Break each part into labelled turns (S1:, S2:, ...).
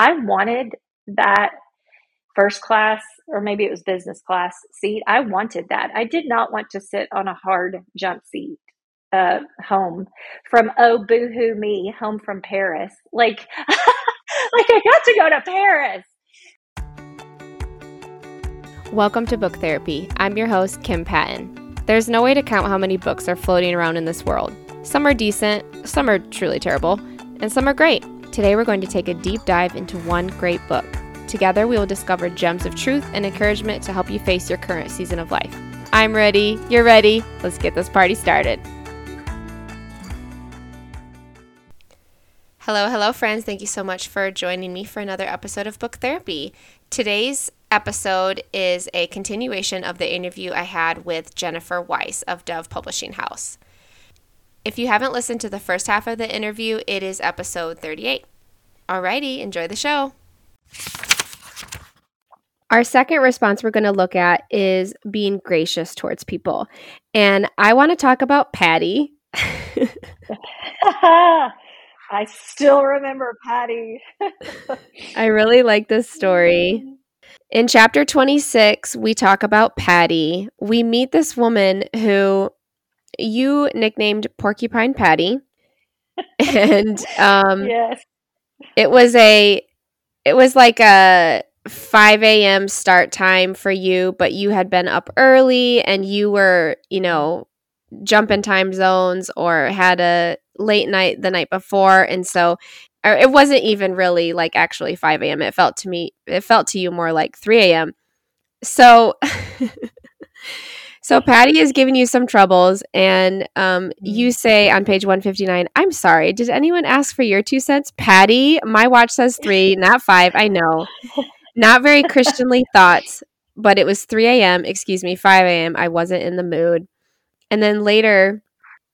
S1: I wanted that first class or maybe it was business class seat. I wanted that. I did not want to sit on a hard jump seat uh, home from oh boohoo me home from Paris. Like like I got to go to Paris.
S2: Welcome to Book Therapy. I'm your host Kim Patton. There's no way to count how many books are floating around in this world. Some are decent, some are truly terrible, and some are great. Today we're going to take a deep dive into one great book. Together we will discover gems of truth and encouragement to help you face your current season of life. I'm ready, you're ready. Let's get this party started. Hello, hello, friends. Thank you so much for joining me for another episode of Book Therapy. Today's episode is a continuation of the interview I had with Jennifer Weiss of Dove Publishing House. If you haven't listened to the first half of the interview, it is episode 38. Alrighty, enjoy the show. Our second response we're going to look at is being gracious towards people. And I want to talk about Patty.
S1: I still remember Patty.
S2: I really like this story. In chapter 26, we talk about Patty. We meet this woman who you nicknamed Porcupine Patty. and um,
S1: yes.
S2: it was a, it was like a 5 a.m. start time for you, but you had been up early and you were, you know, jumping time zones or had a late night the night before. And so or it wasn't even really like actually 5 a.m. It felt to me, it felt to you more like 3 a.m. So, so Patty is giving you some troubles, and um, you mm-hmm. say on page 159, I'm sorry, did anyone ask for your two cents? Patty, my watch says three, not five. I know. Not very Christianly thoughts, but it was 3 a.m., excuse me, 5 a.m. I wasn't in the mood. And then later,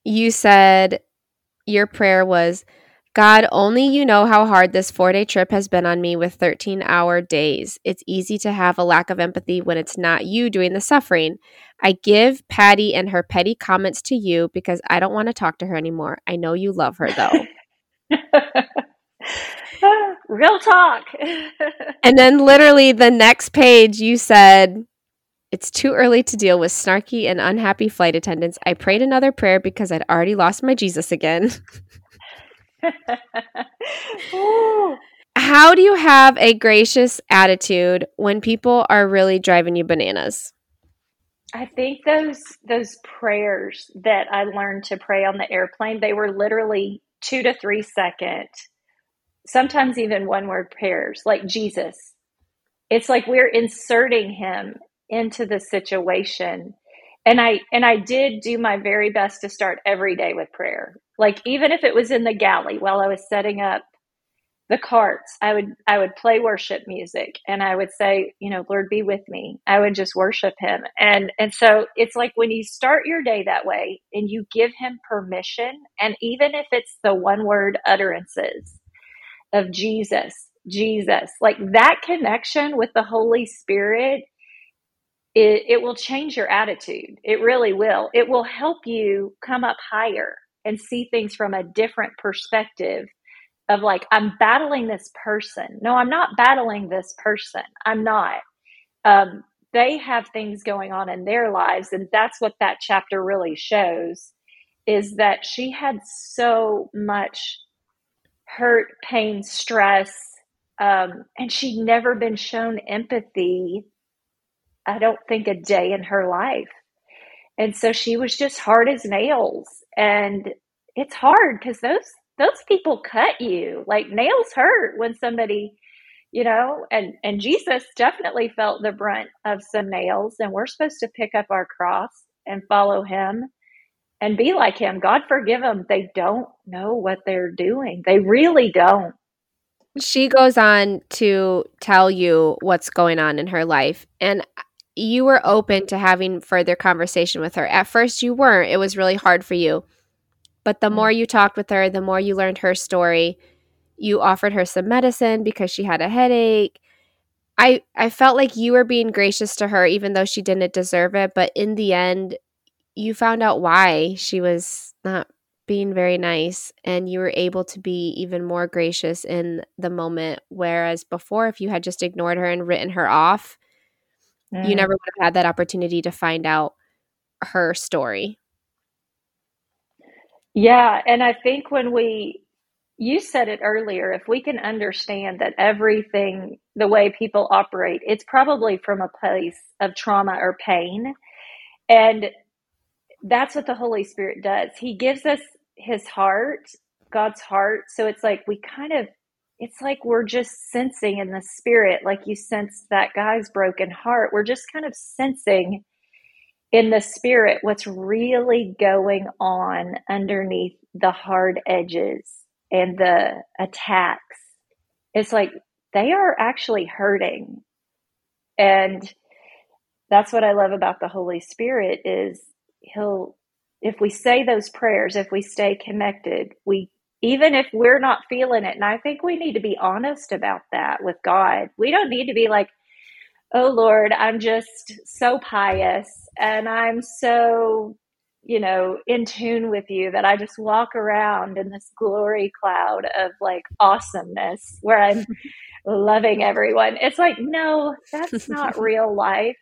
S2: you said your prayer was, God, only you know how hard this four day trip has been on me with 13 hour days. It's easy to have a lack of empathy when it's not you doing the suffering. I give Patty and her petty comments to you because I don't want to talk to her anymore. I know you love her though.
S1: Real talk.
S2: and then, literally, the next page, you said, It's too early to deal with snarky and unhappy flight attendants. I prayed another prayer because I'd already lost my Jesus again. How do you have a gracious attitude when people are really driving you bananas?
S1: I think those those prayers that I learned to pray on the airplane, they were literally 2 to 3 second, sometimes even one word prayers like Jesus. It's like we're inserting him into the situation and i and i did do my very best to start every day with prayer like even if it was in the galley while i was setting up the carts i would i would play worship music and i would say you know lord be with me i would just worship him and and so it's like when you start your day that way and you give him permission and even if it's the one word utterances of jesus jesus like that connection with the holy spirit it, it will change your attitude. It really will. It will help you come up higher and see things from a different perspective of like, I'm battling this person. No, I'm not battling this person. I'm not. Um, they have things going on in their lives. And that's what that chapter really shows is that she had so much hurt, pain, stress, um, and she'd never been shown empathy I don't think, a day in her life. And so she was just hard as nails. And it's hard because those those people cut you. Like nails hurt when somebody, you know, and and Jesus definitely felt the brunt of some nails and we're supposed to pick up our cross and follow him and be like him. God forgive them. They don't know what they're doing. They really don't.
S2: She goes on to tell you what's going on in her life. And you were open to having further conversation with her. At first, you weren't. It was really hard for you. But the more mm. you talked with her, the more you learned her story. You offered her some medicine because she had a headache. I I felt like you were being gracious to her even though she didn't deserve it, but in the end you found out why she was not being very nice and you were able to be even more gracious in the moment whereas before if you had just ignored her and written her off mm. you never would have had that opportunity to find out her story
S1: yeah and i think when we you said it earlier if we can understand that everything the way people operate it's probably from a place of trauma or pain. And that's what the holy spirit does. He gives us his heart god's heart. So it's like we kind of it's like we're just sensing in the spirit like you sense that guy's broken heart. We're just kind of sensing in the spirit what's really going on underneath the hard edges and the attacks, it's like they are actually hurting. And that's what I love about the Holy Spirit is he'll if we say those prayers, if we stay connected, we even if we're not feeling it, and I think we need to be honest about that with God. We don't need to be like, oh Lord, I'm just so pious and I'm so you know, in tune with you that I just walk around in this glory cloud of like awesomeness where I'm loving everyone. It's like, no, that's not real life.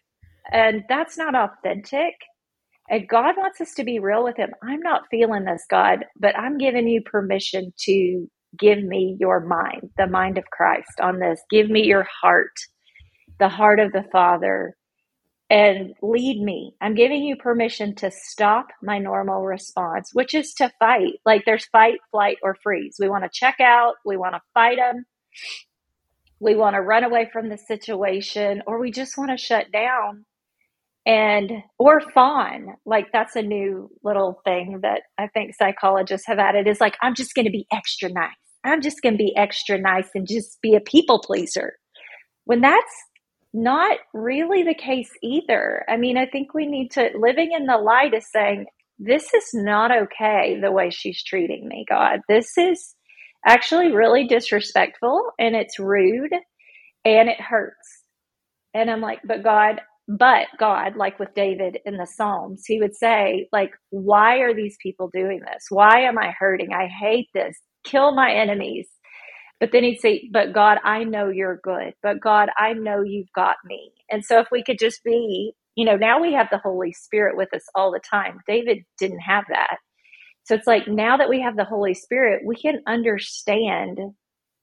S1: And that's not authentic. And God wants us to be real with Him. I'm not feeling this, God, but I'm giving you permission to give me your mind, the mind of Christ on this. Give me your heart, the heart of the Father and lead me. I'm giving you permission to stop my normal response, which is to fight. Like there's fight, flight, or freeze. We want to check out, we want to fight them, we want to run away from the situation, or we just want to shut down and or fawn. Like that's a new little thing that I think psychologists have added is like, I'm just going to be extra nice. I'm just going to be extra nice and just be a people pleaser. When that's not really the case either. I mean, I think we need to, living in the light is saying, this is not okay the way she's treating me, God. This is actually really disrespectful and it's rude and it hurts. And I'm like, but God, but God, like with David in the Psalms, he would say, like, why are these people doing this? Why am I hurting? I hate this. Kill my enemies. But then he'd say, But God, I know you're good. But God, I know you've got me. And so if we could just be, you know, now we have the Holy Spirit with us all the time. David didn't have that. So it's like now that we have the Holy Spirit, we can understand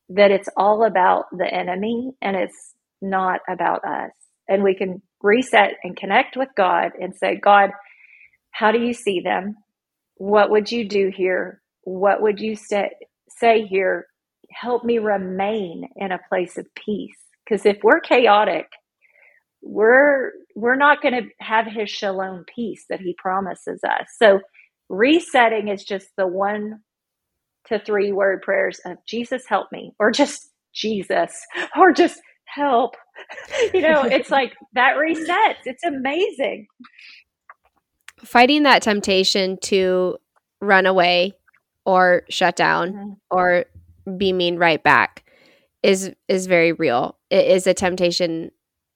S1: that it's all about the enemy and it's not about us. And we can reset and connect with God and say, God, how do you see them? What would you do here? What would you say, say here? Help me remain in a place of peace. Because if we're chaotic, we're we're not going to have his shalom peace that he promises us. So resetting is just the one to three word prayers of Jesus help me or just Jesus or just help. You know, it's like that resets. It's amazing.
S2: Fighting that temptation to run away or shut down mm-hmm. or be mean right back is is very real. It is a temptation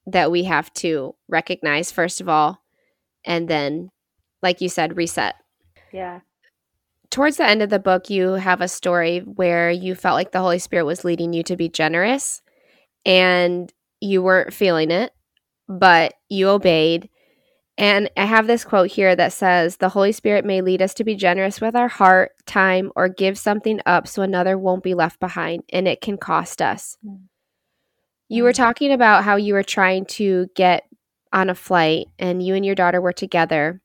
S2: that we have to recognize first of all and then like you said reset.
S1: Yeah.
S2: Towards the end of the book you have a story where you felt like the Holy Spirit was leading you to be generous and you weren't feeling it, but you obeyed and I have this quote here that says, The Holy Spirit may lead us to be generous with our heart, time, or give something up so another won't be left behind, and it can cost us. Mm. You were talking about how you were trying to get on a flight, and you and your daughter were together,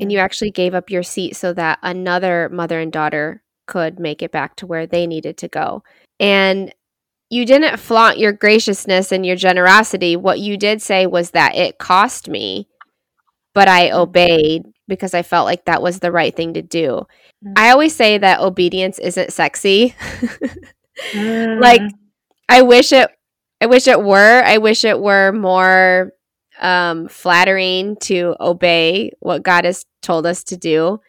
S2: and you actually gave up your seat so that another mother and daughter could make it back to where they needed to go. And you didn't flaunt your graciousness and your generosity. What you did say was that it cost me, but I mm-hmm. obeyed because I felt like that was the right thing to do. Mm-hmm. I always say that obedience isn't sexy. mm. Like I wish it I wish it were. I wish it were more um flattering to obey what God has told us to do,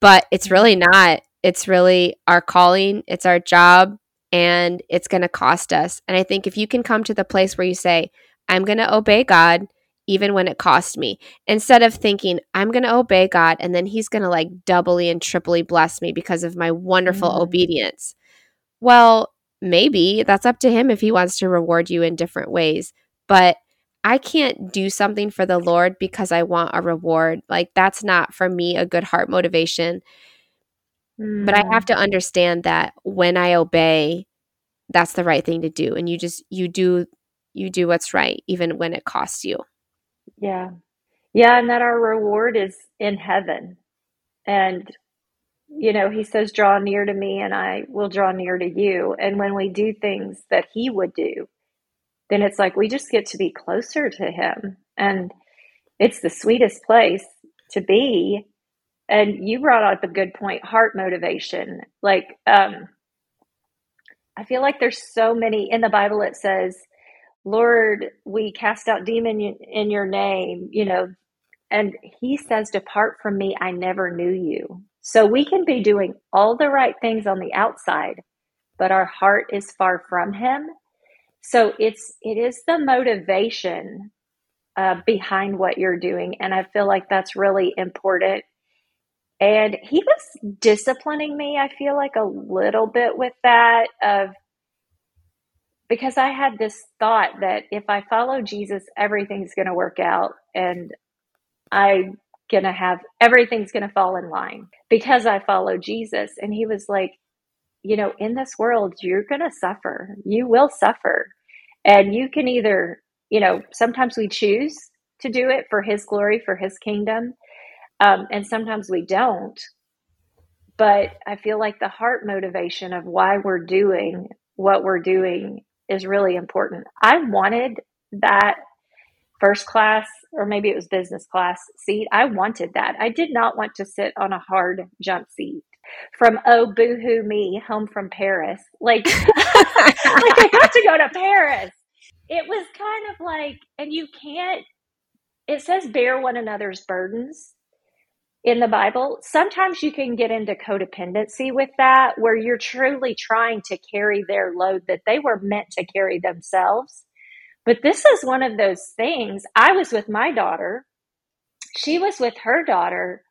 S2: but it's really not. It's really our calling, it's our job and it's going to cost us. And I think if you can come to the place where you say, I'm going to obey God, even when it cost me, instead of thinking, I'm going to obey God and then He's going to like doubly and triply bless me because of my wonderful
S1: Mhm.
S2: obedience. Well, maybe that's up to Him if He wants to reward you in different ways. But I can't do something for the Lord because I want a reward. Like, that's not for me a good heart motivation. But I have
S1: Mm,
S2: to understand that when I obey, that's the right thing to do. And you just, you do, you do what's right, even when it costs you.
S1: yeah. Yeah, and that our reward is in heaven. And, you know, he says, draw near to me and I will draw near to you. And when we do things that he would do, then it's like we just get to be closer to him. And it's the sweetest place to be. And you brought up a good point, heart motivation. Like, um, I feel like there's so many in the Bible, it says, Lord, we cast out demon in your name, you know, and he says, Depart from me, I never knew you. So we can be doing all the right things on the outside, but our heart is far from him. So it's it is the motivation uh, behind what you're doing, and I feel like that's really important. And he was disciplining me. I feel like a little bit with that of because I had this thought that if I follow Jesus, everything's going to work out, and I'm going to have everything's going to fall in line because I follow Jesus. And he was like, you know, in this world, you're going to suffer. You will suffer. And you can either, you know, sometimes we choose to do it for his glory, for his kingdom, um, and sometimes we don't. But I feel like the heart motivation of why we're doing what we're doing is really important. I wanted that first class or maybe it was business class seat. I wanted that. I did not want to sit on a hard jump seat from oh boohoo me home from Paris. Like like I got to go to Paris. It was kind of like and you can't it says bear one another's burdens in the Bible. Sometimes you can get into codependency with that where you're truly trying to carry their load that they were meant to carry themselves but this is one of those things. I was with my daughter, she was with her daughter.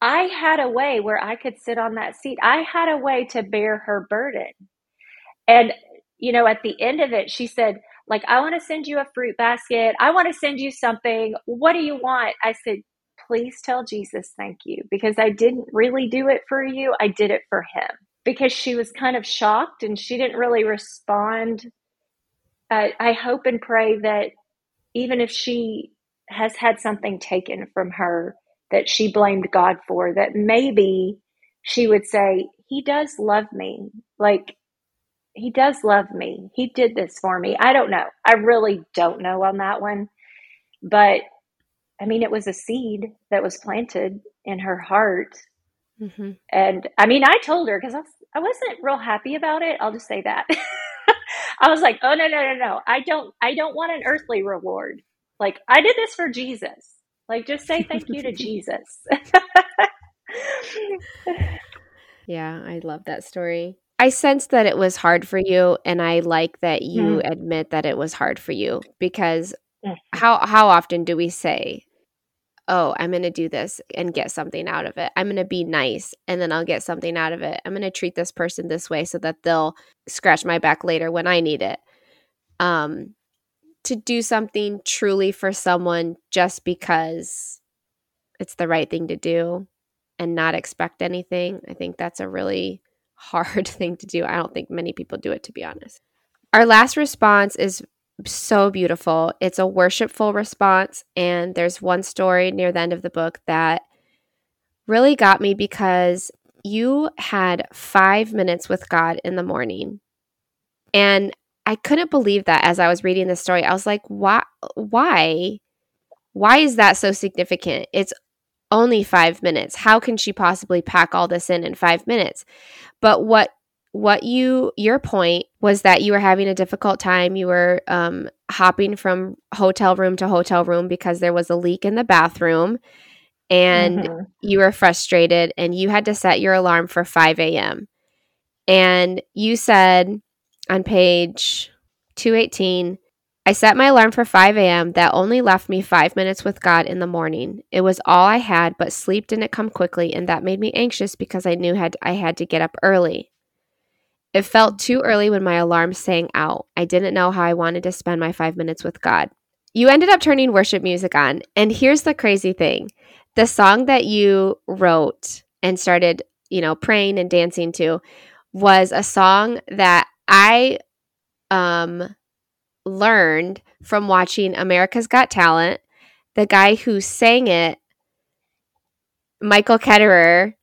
S1: I had a way where I could sit on that seat. I had a way to bear her burden. And, you know, at the end of it, she said, like, I want to send you a fruit basket. I want to send you something. What do you want? I said, please tell Jesus thank you because I didn't really do it for you. I did it for him because she was kind of shocked and she didn't really respond uh, I hope and pray that even if she has had something taken from her that she blamed God for, that maybe she would say, He does love me. Like, He does love me. He did this for me. I don't know. I really don't know on that one. But I mean, it was a seed that was planted in her heart.
S2: Mm-hmm.
S1: And I mean, I told her because I, I wasn't real happy about it. I'll just say that. I was like, oh no, no, no, no. I don't I don't want an earthly reward. Like I did this for Jesus. Like just say thank you to Jesus.
S2: Yeah, I love that story. I sense that it was hard for you, and I like that you
S1: Mm,
S2: admit that it was hard for you because
S1: mm,
S2: how how often do we say, "Oh, I'm going to do this and get something out of it. I'm going to be nice and then I'll get something out of it. I'm going to treat this person this way so that they'll scratch my back later when I need it." Um to do something truly for someone just because it's the right thing to do and not expect anything. I think that's a really hard thing to do. I don't think many people do it, to be honest. Our last response is so beautiful. It's a worshipful response. And there's one story near the end of the book that really got me because you had five minutes with God in the morning. And I couldn't believe that as I was reading the story. I was like, why? Why? Why is that so significant? It's only five minutes. How can she possibly pack all this in in five minutes? But what what you your point was that you were having a difficult time. You were um, hopping from hotel room to hotel room because there was a leak in the bathroom, and
S1: mhm.
S2: you were frustrated, and you had to set your alarm for five a.m. And you said on page two eighteen, I set my alarm for 5 a.m. That only left me five minutes with God in the morning. It was all I had, but sleep didn't come quickly, and that made me anxious because I knew had I had to get up early. It felt too early when my alarm sang out. I didn't know how I wanted to spend my five minutes with God. You ended up turning worship music on. And here's the crazy thing the song that you wrote and started, you know, praying and dancing to was a song that I um learned from watching America's Got Talent. The guy who sang it, Michael Ketterer.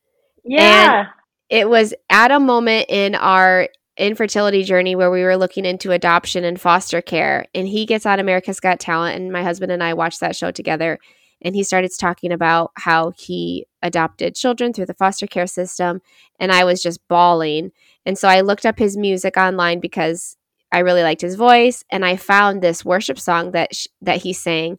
S1: Yeah.
S2: It was at a moment in our infertility journey where we were looking into adoption and foster care. And he gets on America's Got Talent, and my husband and I watched that show together. And he started talking about how he adopted children through the foster care system. And I was just bawling. And so I looked up his music online because I really liked his voice. And I found this worship song that, sh- that he sang.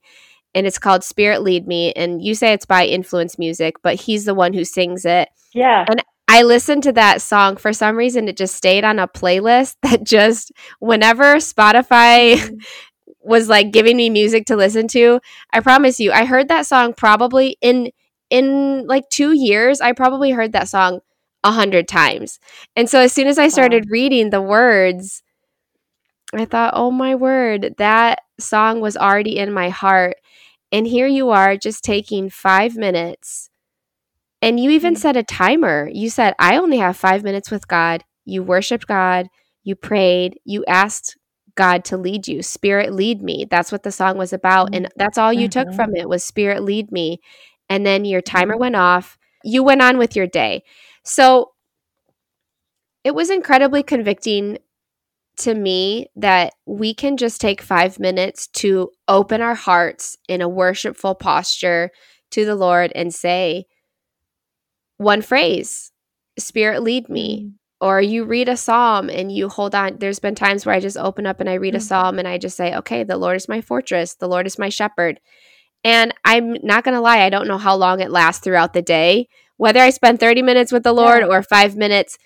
S2: And it's called Spirit Lead Me. And you say it's by Influence Music, but he's the one who sings it.
S1: Yeah.
S2: And I listened to that song for some reason. It just stayed on a playlist that just whenever Spotify was like giving me music to listen to, I promise you, I heard that song probably in in like two years. I probably heard that song a hundred times. And so as soon as I started reading the words, I thought, oh my word, that song was already in my heart. And here you are just taking five minutes and you even
S1: Mhm.
S2: set a timer. You said, I only have five minutes with God. You worshiped God. You prayed. You asked God to lead you. Spirit, lead me. That's what the song was about. And that's all you took
S1: Mhm.
S2: from it was Spirit, lead me. And then your timer went off. You went on with your day. So it was incredibly convicting to me that we can just take five minutes to open our hearts in a worshipful posture to the Lord and say one phrase, Spirit, lead me. Or you read a psalm and you hold on. There's been times where I just open up and I read a
S1: Mhm.
S2: psalm and I just say, okay, the Lord is my fortress, the Lord is my shepherd. And I'm not going to lie, I don't know how long it lasts throughout the day. Whether I spend 30 minutes with the Lord
S1: Yeah.
S2: or five minutes,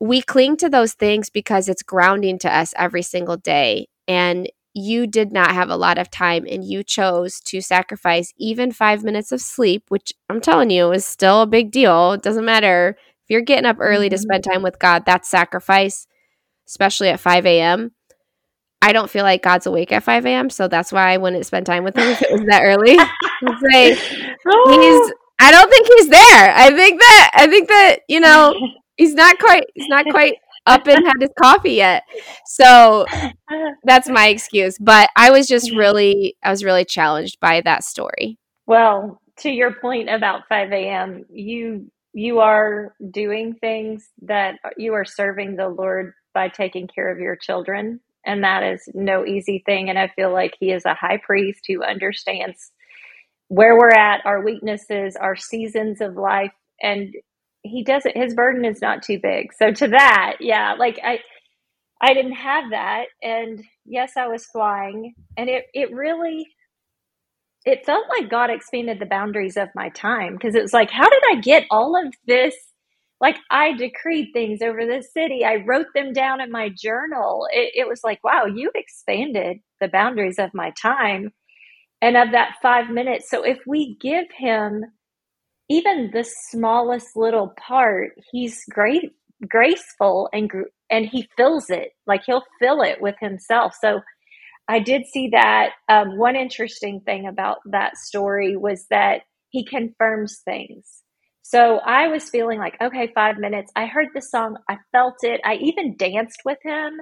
S2: we cling to those things because it's grounding to us every single day. And you did not have a lot of time and you chose to sacrifice even five minutes of sleep, which I'm telling you is still a big deal. It doesn't matter if you're getting up early to spend mm-hmm. time with God, that's sacrifice, especially at 5 a.m. I don't feel like God's awake at 5 a.m., so that's why I wouldn't spend time with him if it was that early. He's I don't think he's there. I think that I think that, you know, oh. he's not quite he's not quite up and had his coffee yet. So that's my excuse. But I was just really I was really challenged by that story.
S1: Well, to your point about 5 a.m., you you are doing things that you are serving the Lord by taking care of your children, and that is no easy thing. And I feel like He is a high priest who understands where we're at, our weaknesses, our seasons of life, and He doesn't. His burden is not too big. So to that, yeah, like I. I didn't have that, and yes, I was flying, and it it really it felt like God expanded the boundaries of my time because it was like, how did I get all of this? Like, I decreed things over the city. I wrote them down in my journal. It, it was like, wow, you expanded the boundaries of my time and of that five minutes. So, if we give Him even the smallest little part, He's great, graceful, and and He fills it. Like He'll fill it with Himself. So, I did see that. Um, one interesting thing about that story was that he confirms things. So I was feeling like, okay, five minutes. I heard the song, I felt it. I even danced with him.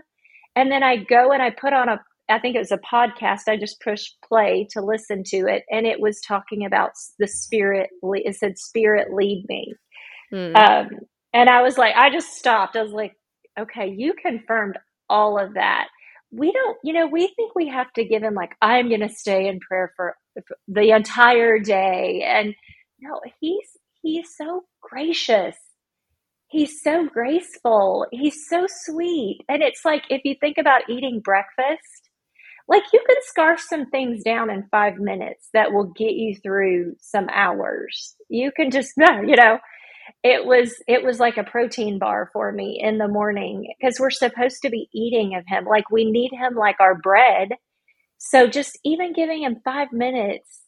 S1: And then I go and I put on a, I think it was a podcast. I just pushed play to listen to it. And it was talking about the spirit, it said, Spirit, lead me.
S2: Hmm.
S1: Um, and I was like, I just stopped. I was like, okay, you confirmed all of that we don't, you know, we think we have to give him like, I'm going to stay in prayer for the entire day. And no, he's, he's so gracious. He's so graceful. He's so sweet. And it's like, if you think about eating breakfast, like you can scarf some things down in five minutes that will get you through some hours. You can just, you know, it was it was like a protein bar for me in the morning because we're supposed to be eating of him like we need him like our bread So just even giving him five minutes,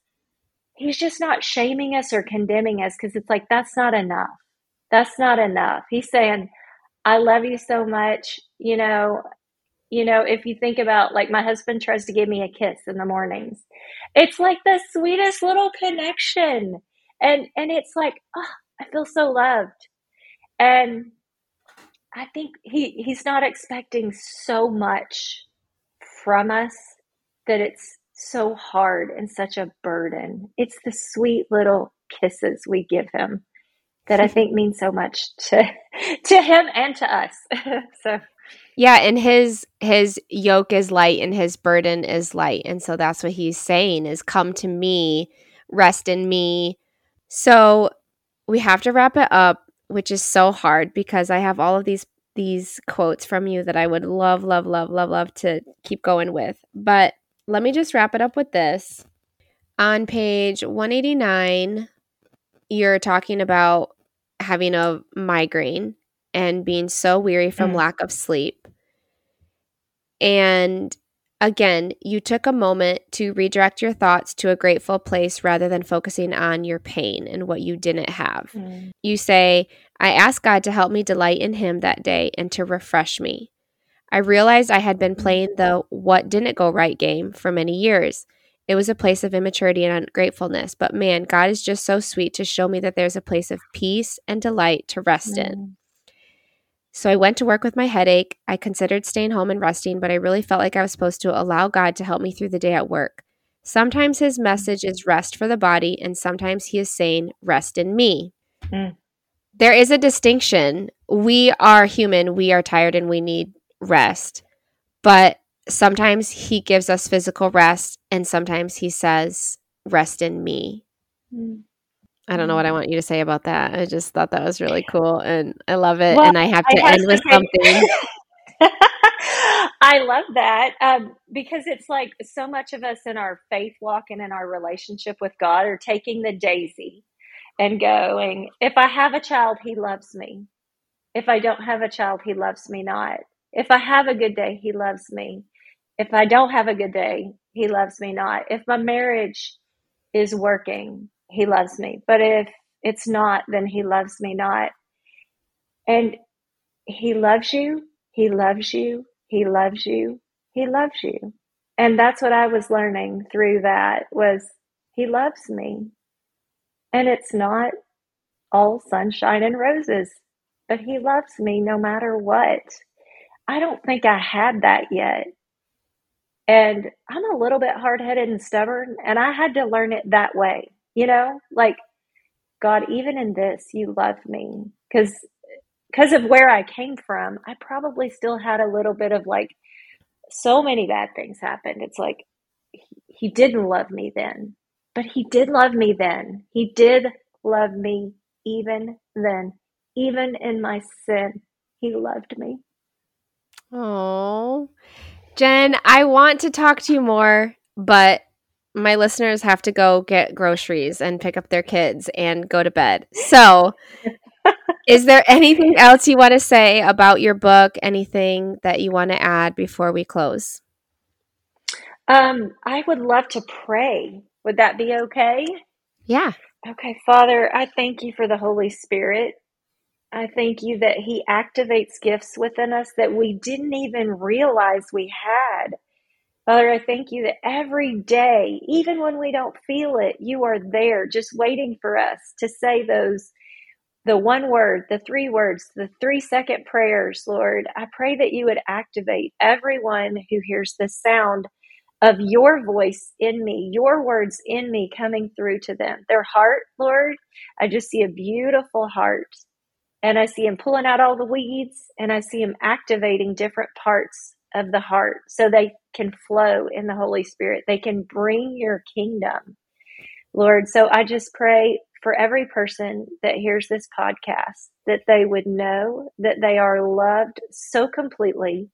S1: he's just not shaming us or condemning us because it's like, that's not enough. That's not enough. He's saying, I love you so much. You know, you know, if you think about like my husband tries to give me a kiss in the mornings, it's like the sweetest little connection. And and it's like, oh, I feel so loved. And I think he he's not expecting so much from us that it's so hard and such a burden. It's the sweet little kisses we give him that I think mean so much to to him and to us. so
S2: yeah, and his his yoke is light and his burden is light. And so that's what he's saying is come to me, rest in me. So we have to wrap it up, which is so hard because I have all of these these quotes from you that I would love love love love love to keep going with. But let me just wrap it up with this. On page 189, you're talking about having a migraine and being so weary from mm. lack of sleep. And again, you took a moment to redirect your thoughts to a grateful place rather than focusing on your pain and what you didn't have. Mm. You say, I asked God to help me delight in Him that day and to refresh me. I realized I had been mm. playing the what didn't go right game for many years. It was a place of immaturity and ungratefulness, but man, God is just so sweet to show me that there's a place of peace and delight to rest mm. in. So I went to work with my headache. I considered staying home and resting, but I really felt like I was supposed to allow God to help me through the day at work. Sometimes his message is rest for the body, and sometimes he is saying rest in me. Mm. There is a distinction. We are human, we are tired, and we need rest. But sometimes he gives us physical rest, and sometimes he says, rest in me. Mm. I don't know what I want you to say about that. I just thought that was really cool and I love it. Well, and I have to I end with something.
S1: I love that um, because it's like so much of us in our faith walk and in our relationship with God are taking the daisy and going, if I have a child, he loves me. If I don't have a child, he loves me not. If I have a good day, he loves me. If I don't have a good day, he loves me not. If my marriage is working, he loves me. But if it's not, then he loves me not. And he loves you. He loves you. He loves you. He loves you. And that's what I was learning through that was he loves me. And it's not all sunshine and roses, but he loves me no matter what. I don't think I had that yet. And I'm a little bit hard headed and stubborn, and I had to learn it that way. You know, like God, even in this, you love me because because of where I came from. I probably still had a little bit of like so many bad things happened. It's like he, he didn't love me then, but he did love me then. He did love me even then, even in my sin. He loved me.
S2: Oh, Jen, I want to talk to you more, but my listeners have to go get groceries and pick up their kids and go to bed. So, is there anything else you want to say about your book? Anything that you want to add before we close?
S1: Um, I would love to pray. Would that be okay?
S2: Yeah.
S1: Okay, Father, I thank you for the Holy Spirit. I thank you that He activates gifts within us that we didn't even realize we had. Father, I thank you that every day, even when we don't feel it, you are there just waiting for us to say those, the one word, the three words, the three second prayers, Lord. I pray that you would activate everyone who hears the sound of your voice in me, your words in me coming through to them. Their heart, Lord, I just see a beautiful heart. And I see him pulling out all the weeds and I see him activating different parts of the heart so they can flow in the Holy Spirit. They can bring your kingdom, Lord. So I just pray for every person that hears this podcast that they would know that they are loved so completely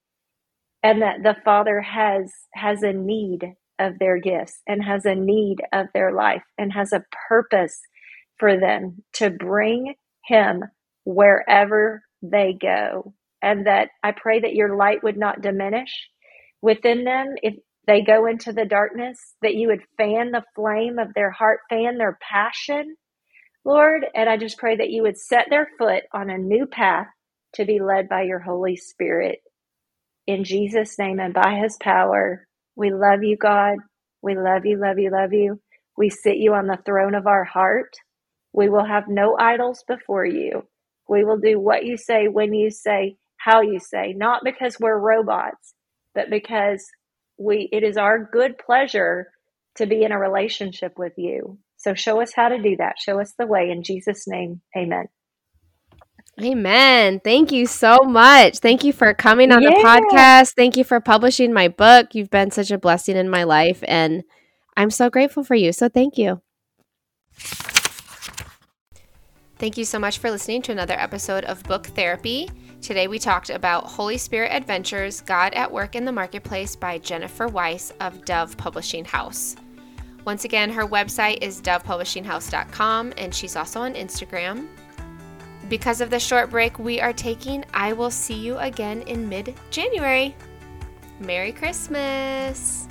S1: and that the Father has has a need of their gifts and has a need of their life and has a purpose for them to bring him wherever they go and that I pray that your light would not diminish within them. If they go into the darkness, that you would fan the flame of their heart, fan their passion, Lord. And I just pray that you would set their foot on a new path to be led by your Holy Spirit. In Jesus' name and by his power, we love you, God. We love you, love you, love you. We sit you on the throne of our heart. We will have no idols before you. We will do what you say, when you say, how you say, not because we're robots, but because we it is our good pleasure to be in a relationship with you. So show us how to do that. Show us the way in Jesus name. Amen.
S2: Amen. Thank you so much. Thank you for coming on yeah. the podcast. Thank you for publishing my book. You've been such a blessing in my life and I'm so grateful for you. So thank you. Thank you so much for listening to another episode of Book Therapy. Today we talked about Holy Spirit Adventures God at Work in the Marketplace by Jennifer Weiss of Dove Publishing House. Once again, her website is dovepublishinghouse.com and she's also on Instagram. Because of the short break we are taking, I will see you again in mid January. Merry Christmas!